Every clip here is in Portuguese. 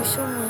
不吗？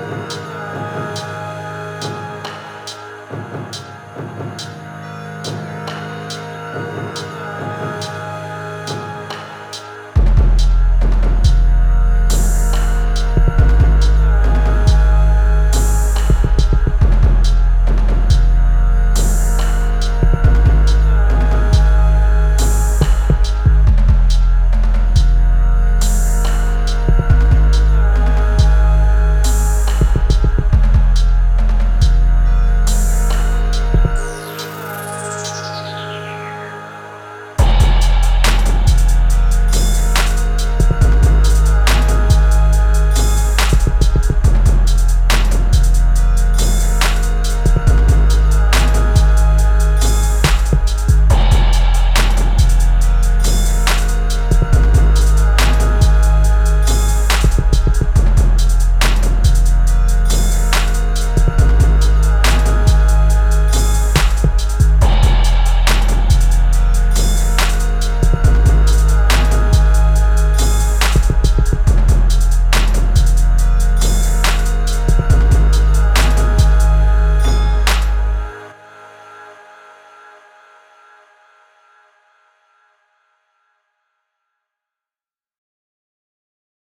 Música